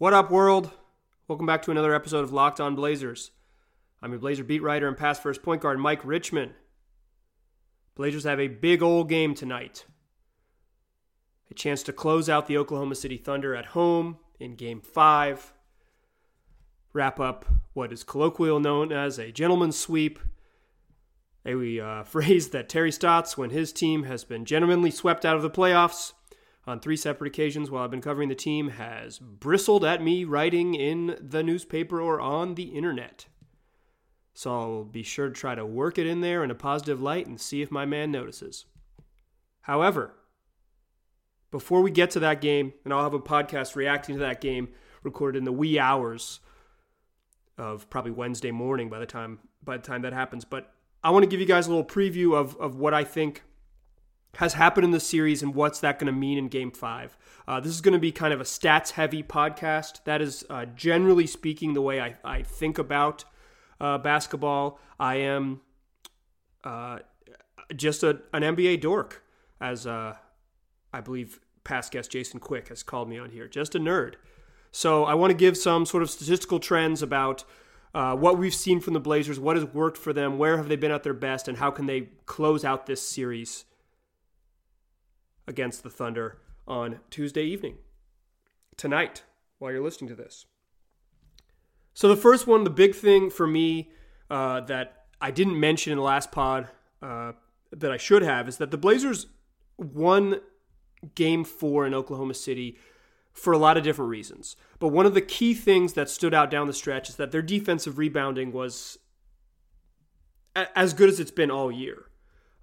What up, world? Welcome back to another episode of Locked On Blazers. I'm your Blazer beat writer and pass first point guard, Mike Richman. Blazers have a big old game tonight. A chance to close out the Oklahoma City Thunder at home in game five. Wrap up what is colloquially known as a gentleman's sweep. A uh, phrase that Terry Stotts, when his team has been gentlemanly swept out of the playoffs, on three separate occasions while I've been covering the team has bristled at me writing in the newspaper or on the internet. So I'll be sure to try to work it in there in a positive light and see if my man notices. However, before we get to that game, and I'll have a podcast reacting to that game recorded in the wee hours of probably Wednesday morning by the time by the time that happens. But I want to give you guys a little preview of, of what I think has happened in the series and what's that going to mean in game five. Uh, this is going to be kind of a stats heavy podcast. That is uh, generally speaking the way I, I think about uh, basketball. I am uh, just a, an NBA dork, as uh, I believe past guest Jason Quick has called me on here. Just a nerd. So I want to give some sort of statistical trends about. Uh, what we've seen from the Blazers, what has worked for them, where have they been at their best, and how can they close out this series against the Thunder on Tuesday evening, tonight, while you're listening to this. So, the first one, the big thing for me uh, that I didn't mention in the last pod uh, that I should have is that the Blazers won game four in Oklahoma City for a lot of different reasons. But one of the key things that stood out down the stretch is that their defensive rebounding was as good as it's been all year.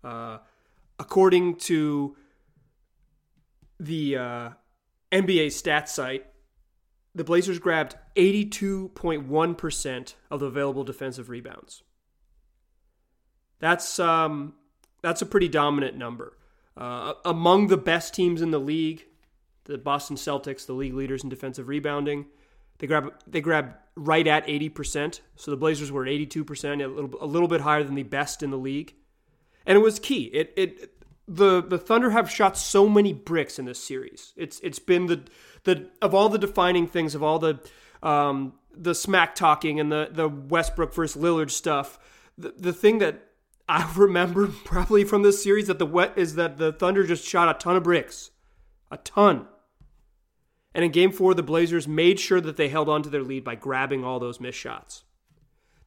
Uh, according to the uh, NBA stats site, the Blazers grabbed 82.1% of the available defensive rebounds. That's um, that's a pretty dominant number. Uh, among the best teams in the league, the Boston Celtics, the league leaders in defensive rebounding, they grab they grab right at 80%. So the Blazers were at 82%, a little a little bit higher than the best in the league. And it was key. It it the the Thunder have shot so many bricks in this series. It's it's been the the of all the defining things of all the um, the smack talking and the the Westbrook versus Lillard stuff. The, the thing that I remember probably from this series that the wet is that the Thunder just shot a ton of bricks, a ton. And in Game Four, the Blazers made sure that they held on to their lead by grabbing all those missed shots.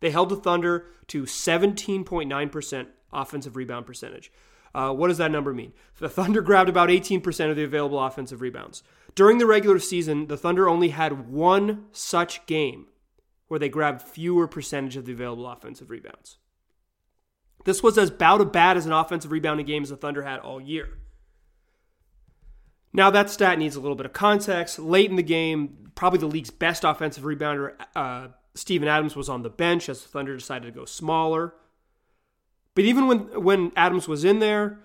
They held the Thunder to 17.9% offensive rebound percentage. Uh, what does that number mean? The Thunder grabbed about 18% of the available offensive rebounds. During the regular season, the Thunder only had one such game where they grabbed fewer percentage of the available offensive rebounds. This was as about as bad as an offensive rebounding game as the Thunder had all year. Now, that stat needs a little bit of context. Late in the game, probably the league's best offensive rebounder, uh, Steven Adams, was on the bench as the Thunder decided to go smaller. But even when when Adams was in there,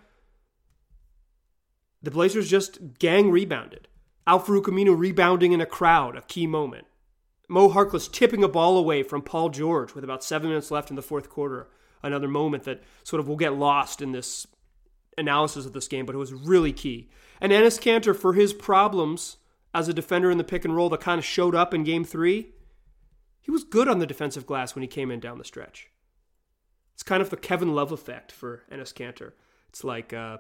the Blazers just gang rebounded. Al-Farouq Aminu rebounding in a crowd, a key moment. Mo Harkless tipping a ball away from Paul George with about seven minutes left in the fourth quarter. Another moment that sort of will get lost in this analysis of this game, but it was really key. And Enes Kanter, for his problems as a defender in the pick and roll that kind of showed up in game three, he was good on the defensive glass when he came in down the stretch. It's kind of the Kevin Love effect for Enes Kanter. It's like, uh,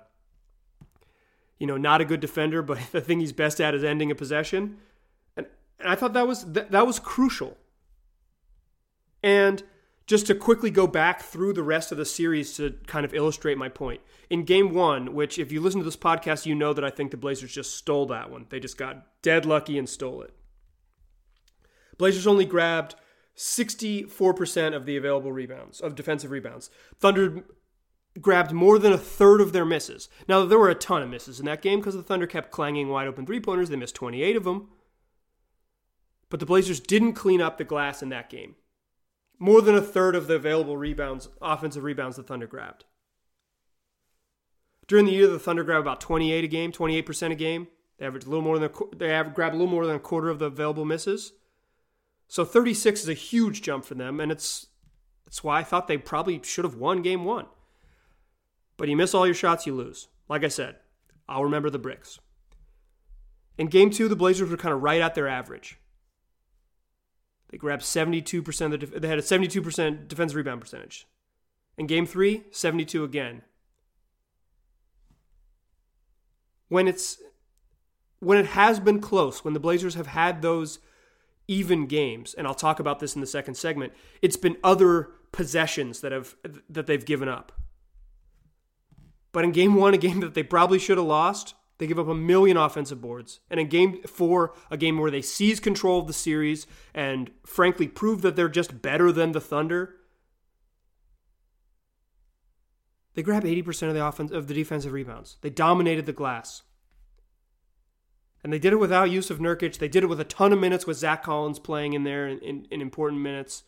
you know, not a good defender, but the thing he's best at is ending a possession. And, and I thought that was that, that was crucial. And just to quickly go back through the rest of the series to kind of illustrate my point. In game one, which if you listen to this podcast, you know that I think the Blazers just stole that one. They just got dead lucky and stole it. Blazers only grabbed 64% of the available rebounds, of defensive rebounds. Thunder grabbed more than a third of their misses. Now, there were a ton of misses in that game because the Thunder kept clanging wide open three pointers. They missed 28 of them. But the Blazers didn't clean up the glass in that game. More than a third of the available rebounds, offensive rebounds, the Thunder grabbed. During the year, the Thunder grabbed about 28 a game, 28% a game. They averaged a little more than a, they grabbed a little more than a quarter of the available misses. So 36 is a huge jump for them, and it's that's why I thought they probably should have won game one. But you miss all your shots, you lose. Like I said, I'll remember the bricks. In game two, the Blazers were kind of right at their average. They grabbed 72% of the def- they had a 72% defensive rebound percentage. In game 3, 72 again. When it's when it has been close, when the Blazers have had those even games, and I'll talk about this in the second segment, it's been other possessions that have that they've given up. But in game 1, a game that they probably should have lost, they give up a million offensive boards. And in game four, a game where they seize control of the series and frankly prove that they're just better than the Thunder, they grab 80% of the offense of the defensive rebounds. They dominated the glass. And they did it without Jusuf Nurkic. They did it with a ton of minutes with Zach Collins playing in there in, in, in important minutes.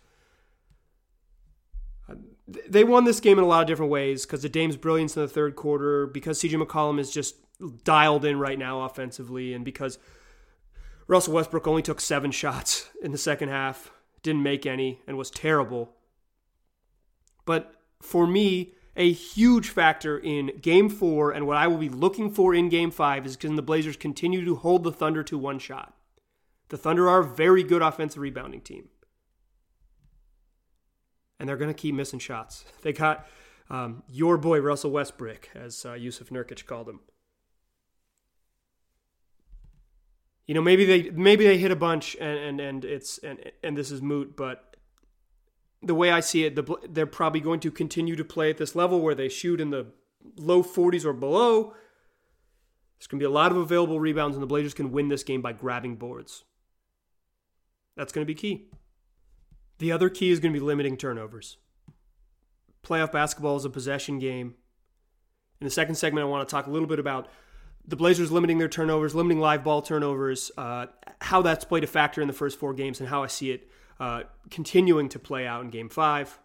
Uh, they won this game in a lot of different ways because of Dame's brilliance in the third quarter, because CJ McCollum is just dialed in right now offensively, and because Russell Westbrook only took seven shots in the second half, didn't make any, and was terrible. But for me, a huge factor in game four and what I will be looking for in game five is can the Blazers continue to hold the Thunder to one shot. The Thunder are a very good offensive rebounding team. And they're going to keep missing shots. They got um, your boy Russell Westbrook, as uh, Jusuf Nurkic called him. you know maybe they maybe they hit a bunch and and, and it's and and this is moot but the way I see it the, they're probably going to continue to play at this level where they shoot in the low 40s or below. There's going to be a lot of available rebounds and the Blazers can win this game by grabbing boards. That's going to be key. The other key is going to be limiting turnovers. Playoff basketball is a possession game. In the second segment I want to talk a little bit about the Blazers limiting their turnovers, limiting live ball turnovers, uh, how that's played a factor in the first four games, and how I see it uh, continuing to play out in game five.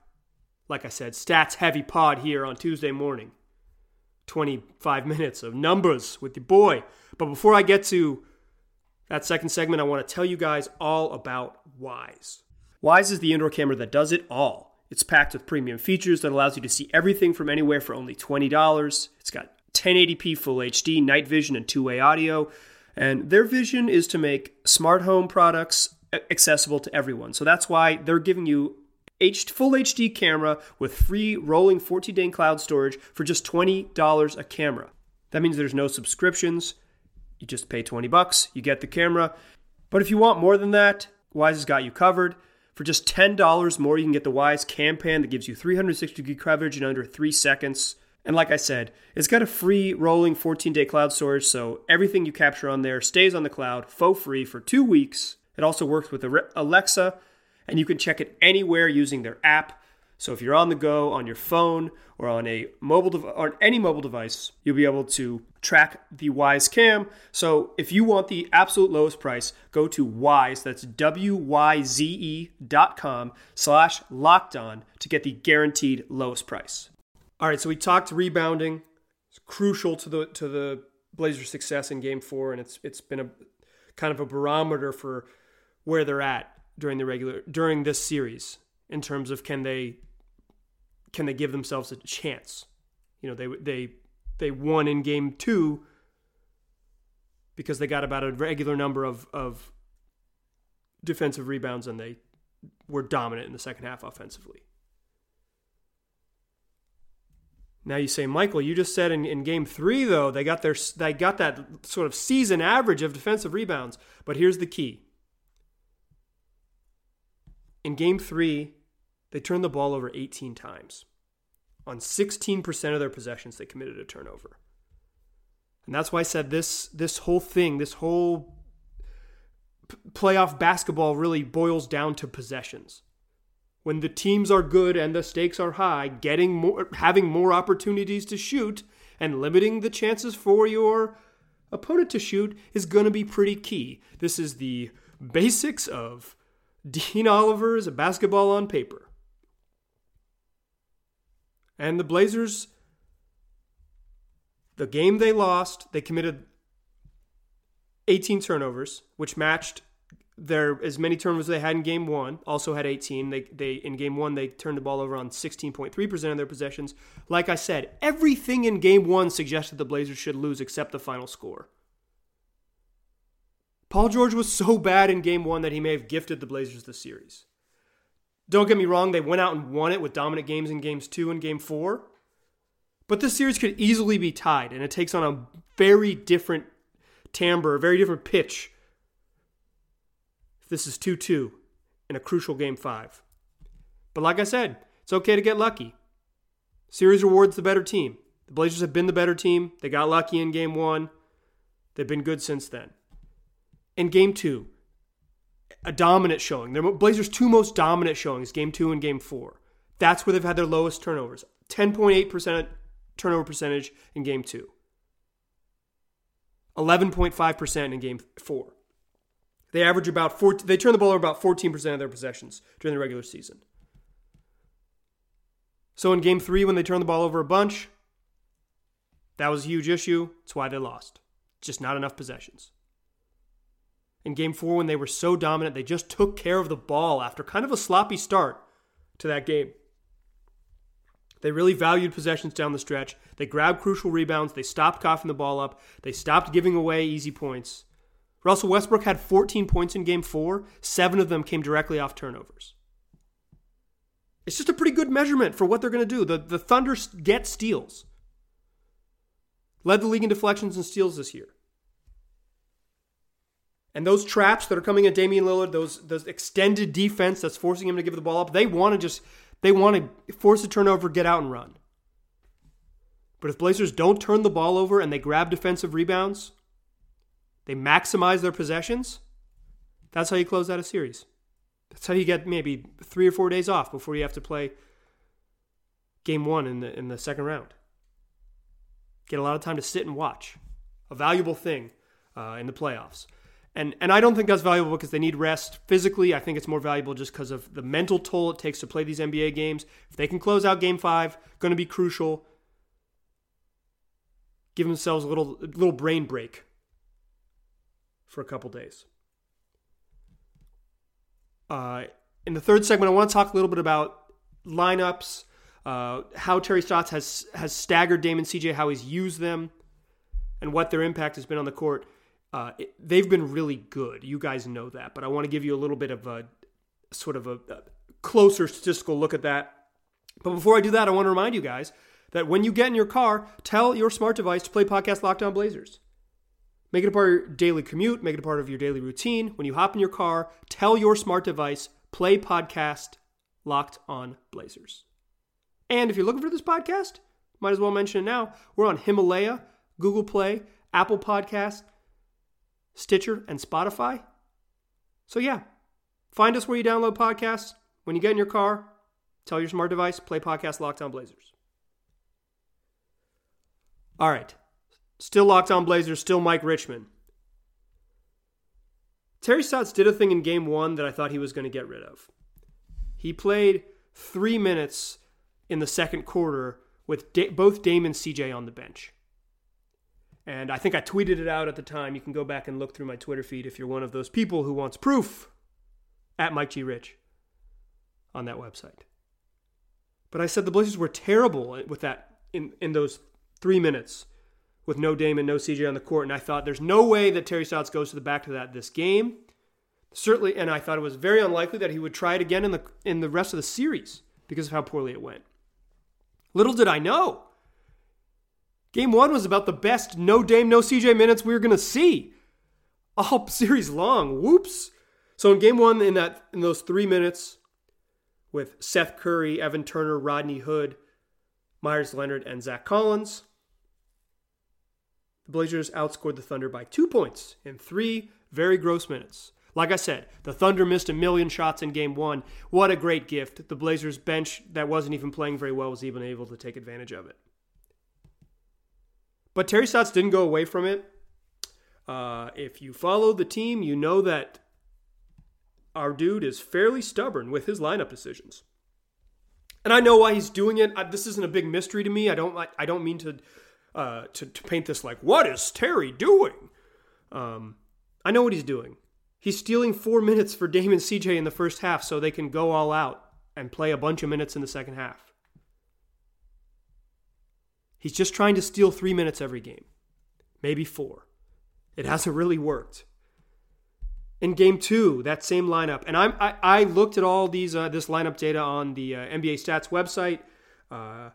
Like I said, stats heavy pod here on Tuesday morning. 25 minutes of numbers with the boy. But before I get to that second segment, I want to tell you guys all about Wyze. Wyze is the indoor camera that does it all. It's packed with premium features that allows you to see everything from anywhere for only $20. It's got 1080p full HD, night vision, and two way audio. And their vision is to make smart home products accessible to everyone. So that's why they're giving you H- full HD camera with free rolling 14 day cloud storage for just $20 a camera. That means there's no subscriptions. You just pay 20 bucks, you get the camera. But if you want more than that, Wyze has got you covered. For just $10 more, you can get the Wyze Cam Pan that gives you 360 degree coverage in under 3 seconds. And like I said, it's got a free rolling 14 day cloud storage, so everything you capture on there stays on the cloud for free for two weeks. It also works with Alexa, and you can check it anywhere using their app. So if you're on the go on your phone or on a mobile dev- or any mobile device, you'll be able to track the Wyze Cam. So if you want the absolute lowest price, go to Wyze. That's w y z e dot com slash locked on to get the guaranteed lowest price. All right, so we talked rebounding. It's crucial to the to the Blazers' success in Game Four, and it's it's been a kind of a barometer for where they're at during the regular during this series in terms of can they can they give themselves a chance? You know, they they they won in Game Two because they got about a regular number of of defensive rebounds, and they were dominant in the second half offensively. Now you say, Michael, you just said in, in game three, though, they got their they got that sort of season average of defensive rebounds. But here's the key. In game three, they turned the ball over 18 times. On 16% of their possessions, they committed a turnover. And that's why I said this this whole thing, this whole p- playoff basketball really boils down to possessions when the teams are good and the stakes are high, getting more, having more opportunities to shoot and limiting the chances for your opponent to shoot is going to be pretty key. This is the basics of Dean Oliver's basketball on paper. And the Blazers, the game they lost, they committed 18 turnovers, which matched their as many turnovers they had in game one also had 18 they, they in game one they turned the ball over on 16.3% of their possessions. Like i said everything in game one suggested the blazers should lose except the final score Paul George was so bad in game one that he may have gifted the Blazers the series. Don't get me wrong, they went out and won it with dominant games in games two and game four. But this series could easily be tied, and it takes on a very different timbre, a very different pitch. This is 2 2 in a crucial game five. But like I said, it's okay to get lucky. Series rewards the better team. The Blazers have been the better team. They got lucky in game one. They've been good since then. In game two, a dominant showing. The Blazers' two most dominant showings, game two and game four. That's where they've had their lowest turnovers. 10.8% turnover percentage in game two. 11.5% in game four. They average about 14, they turn the ball over about 14% of their possessions during the regular season. So in game three, when they turned the ball over a bunch, that was a huge issue. It's why they lost. Just not enough possessions. In game four, when they were so dominant, they just took care of the ball after kind of a sloppy start to that game. They really valued possessions down the stretch. They grabbed crucial rebounds. They stopped coughing the ball up. They stopped giving away easy points. Russell Westbrook had 14 points in game four. Seven of them came directly off turnovers. It's just a pretty good measurement for what they're going to do. The, the Thunder get steals. Led the league in deflections and steals this year. And those traps that are coming at Damian Lillard, those those extended defense that's forcing him to give the ball up, they want to just they want to force a turnover, get out and run. But if Blazers don't turn the ball over and they grab defensive rebounds, they maximize their possessions, that's how you close out a series. That's how you get maybe three or four days off before you have to play game one in the in the second round. Get a lot of time to sit and watch. A valuable thing uh, in the playoffs. And and I don't think that's valuable because they need rest physically. I think it's more valuable just because of the mental toll it takes to play these NBA games. If they can close out Game Five, going to be crucial. Give themselves a little little brain break for a couple days. Uh, in the third segment, I want to talk a little bit about lineups, uh, how Terry Stotts has has staggered Dame and CJ, how he's used them, and what their impact has been on the court. Uh, it, they've been really good. You guys know that, but I want to give you a little bit of a sort of a, a closer statistical look at that. But before I do that, I want to remind you guys that when you get in your car, tell your smart device to play podcast Locked On Blazers. Make it a part of your daily commute, make it a part of your daily routine. When you hop in your car, tell your smart device, play podcast Locked On Blazers. And if you're looking for this podcast, might as well mention it now. We're on Himalaya, Google Play, Apple Podcast, Stitcher, and Spotify. So, yeah, find us where you download podcasts. When you get in your car, tell your smart device, play podcast Locked On Blazers. All right. Still Locked On Blazers, still Mike Richman. Terry Stotts did a thing in game one that I thought he was going to get rid of. He played three minutes in the second quarter with da- both Dame and CJ on the bench. And I think I tweeted it out at the time. You can go back and look through my Twitter feed if you're one of those people who wants proof at Mike G. Rich on that website. But I said the Blazers were terrible with that in, in those three minutes with no Dame and no CJ on the court. And I thought there's no way that Terry Stotts goes to the back to that this game. Certainly, and I thought it was very unlikely that he would try it again in the in the rest of the series because of how poorly it went. Little did I know Game one was about the best no Dame, no CJ minutes we were going to see all series long. Whoops. So in game one, in that in those three minutes, with Seth Curry, Evan Turner, Rodney Hood, Meyers Leonard, and Zach Collins, the Blazers outscored the Thunder by two points in three very gross minutes. Like I said, the Thunder missed a million shots in game one. What a great gift. The Blazers bench that wasn't even playing very well was even able to take advantage of it. But Terry Stotts didn't go away from it. Uh, if you follow the team, you know that our dude is fairly stubborn with his lineup decisions. And I know why he's doing it. I, this isn't a big mystery to me. I don't I don't mean to uh, to, to paint this like what is Terry doing? Um, I know what he's doing. He's stealing four minutes for Dame and CJ in the first half so they can go all out and play a bunch of minutes in the second half. He's just trying to steal three minutes every game, maybe four. It hasn't really worked. In game two, that same lineup, and I'm, I, I looked at all these uh, this lineup data on the uh, NBA Stats website, uh,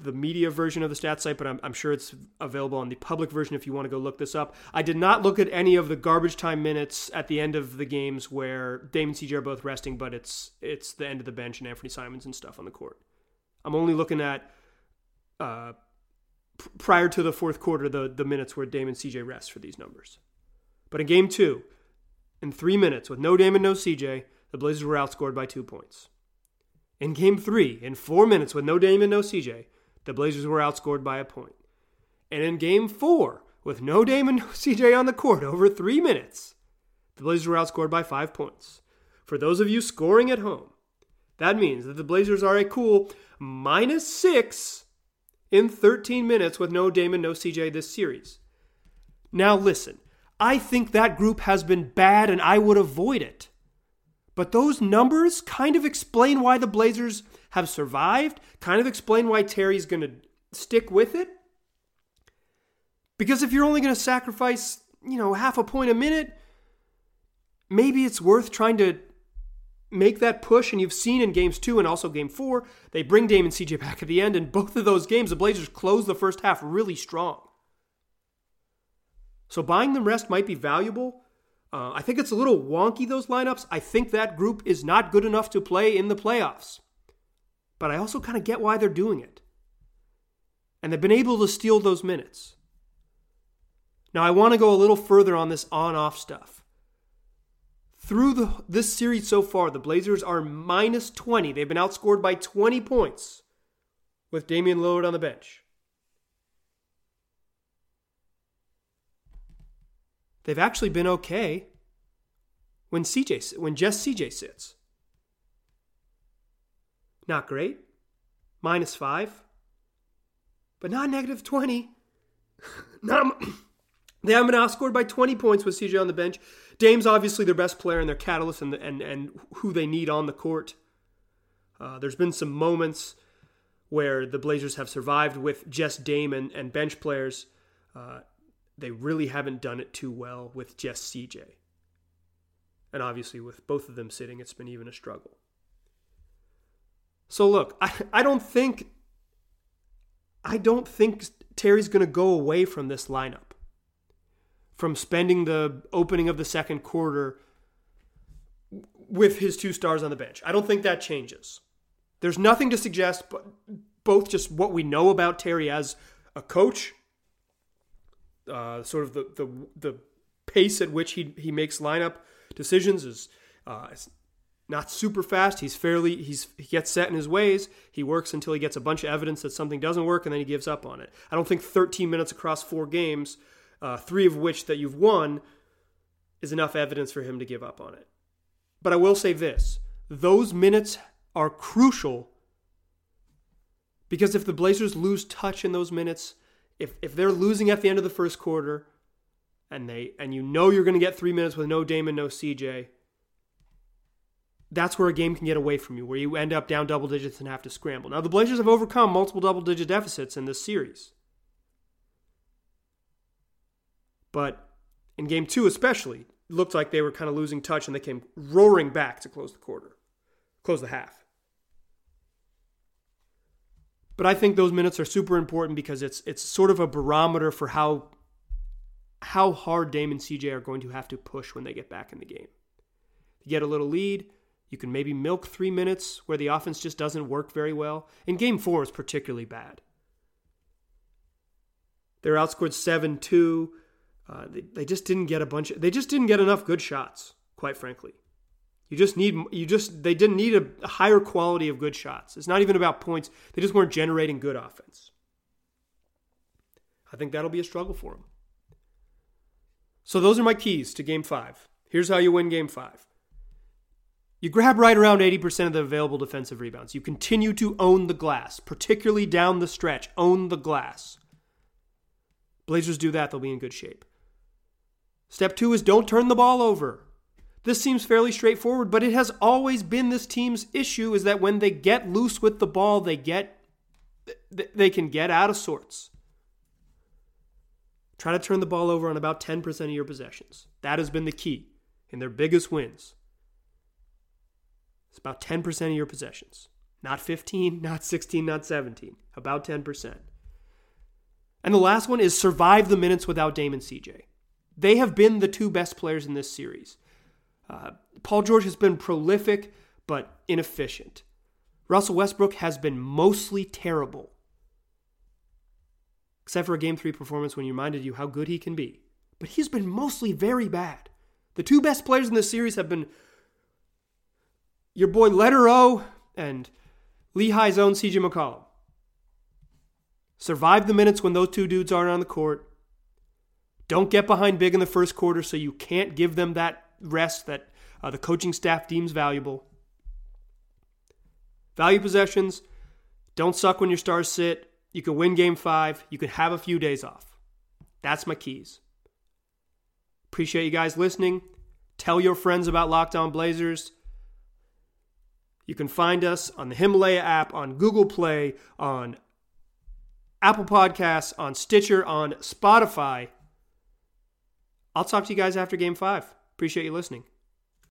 the media version of the stats site, but I'm, I'm sure it's available on the public version if you want to go look this up. I did not look at any of the garbage time minutes at the end of the games where Dame and CJ are both resting, but it's it's the end of the bench and Anfernee Simons and stuff on the court. I'm only looking at uh, prior to the fourth quarter, the, the minutes where Dame and CJ rest for these numbers. But in game two, in three minutes, with no Dame and no CJ, the Blazers were outscored by two points. In game three, in four minutes, with no Dame and no CJ, the Blazers were outscored by a point. And in game four, with no Dame and no CJ on the court over three minutes, the Blazers were outscored by five points. For those of you scoring at home, that means that the Blazers are a cool minus six in 13 minutes with no Damon, no CJ this series. Now, listen, I think that group has been bad and I would avoid it. But those numbers kind of explain why the Blazers have survived, kind of explain why Terry's going to stick with it. Because if you're only going to sacrifice, you know, half a point a minute, maybe it's worth trying to make that push. And you've seen in games two and also game four, they bring Dame and CJ back at the end. And both of those games, the Blazers close the first half really strong. So buying them rest might be valuable. Uh, I think it's a little wonky, those lineups. I think that group is not good enough to play in the playoffs. But I also kind of get why they're doing it. And they've been able to steal those minutes. Now, I want to go a little further on this on off stuff. Through the, this series so far, the Blazers are minus 20. They've been outscored by 20 points with Damian Lillard on the bench. They've actually been okay when CJ when just CJ sits. Not great. Minus 5. But not negative 20. not, they haven't been outscored by 20 points with CJ on the bench. Dame's obviously their best player and their catalyst and, and, and who they need on the court. Uh, there's been some moments where the Blazers have survived with just Dame and, and bench players. Uh, they really haven't done it too well with just CJ. And obviously, with both of them sitting, it's been even a struggle. So look, I, I don't think I don't think Terry's going to go away from this lineup from spending the opening of the second quarter with his two stars on the bench. I don't think that changes. There's nothing to suggest, but both just what we know about Terry as a coach, uh, sort of the, the the pace at which he he makes lineup decisions is uh, not super fast. He's fairly he's he gets set in his ways. He works until he gets a bunch of evidence that something doesn't work, and then he gives up on it. I don't think 13 minutes across four games uh, three of which that you've won, is enough evidence for him to give up on it. But I will say this those minutes are crucial because if the Blazers lose touch in those minutes, if, if they're losing at the end of the first quarter, and they and you know you're going to get three minutes with no Damon, no CJ, that's where a game can get away from you, where you end up down double digits and have to scramble. Now the Blazers have overcome multiple double digit deficits in this series. But in game two, especially, it looked like they were kind of losing touch and they came roaring back to close the quarter, close the half. But I think those minutes are super important because it's it's sort of a barometer for how how hard Dame and CJ are going to have to push when they get back in the game. You get a little lead, you can maybe milk three minutes where the offense just doesn't work very well. In game four, is particularly bad. They're outscored 7 2. Uh, they, they just didn't get a bunch of, they just didn't get enough good shots, quite frankly. You just need, you just, they didn't need a, higher quality of good shots. It's not even about points. They just weren't generating good offense. I think that'll be a struggle for them. So those are my keys to game five. Here's how you win game five. You grab right around 80% of the available defensive rebounds. You continue to own the glass, particularly down the stretch. Own the glass. Blazers do that, they'll be in good shape. Step two is don't turn the ball over. This seems fairly straightforward, but it has always been this team's issue is that when they get loose with the ball, they get they can get out of sorts. Try to turn the ball over on about 10% of your possessions. That has been the key. in their biggest wins. It's about 10% of your possessions. Not 15, not 16, not 17. About 10%. And the last one is survive the minutes without Dame and CJ. They have been the two best players in this series. Uh, Paul George has been prolific, but inefficient. Russell Westbrook has been mostly terrible, except for a game three performance when he reminded you how good he can be. But he's been mostly very bad. The two best players in this series have been your boy Letter O and Lehigh's own CJ McCollum. Survive the minutes when those two dudes aren't on the court. Don't get behind big in the first quarter so you can't give them that rest that uh, the coaching staff deems valuable. Value possessions. Don't suck when your stars sit. You can win game five. You can have a few days off. That's my keys. Appreciate you guys listening. Tell your friends about Locked On Blazers. You can find us on the Himalaya app, on Google Play, on Apple Podcasts, on Stitcher, on Spotify. I'll talk to you guys after game five. Appreciate you listening.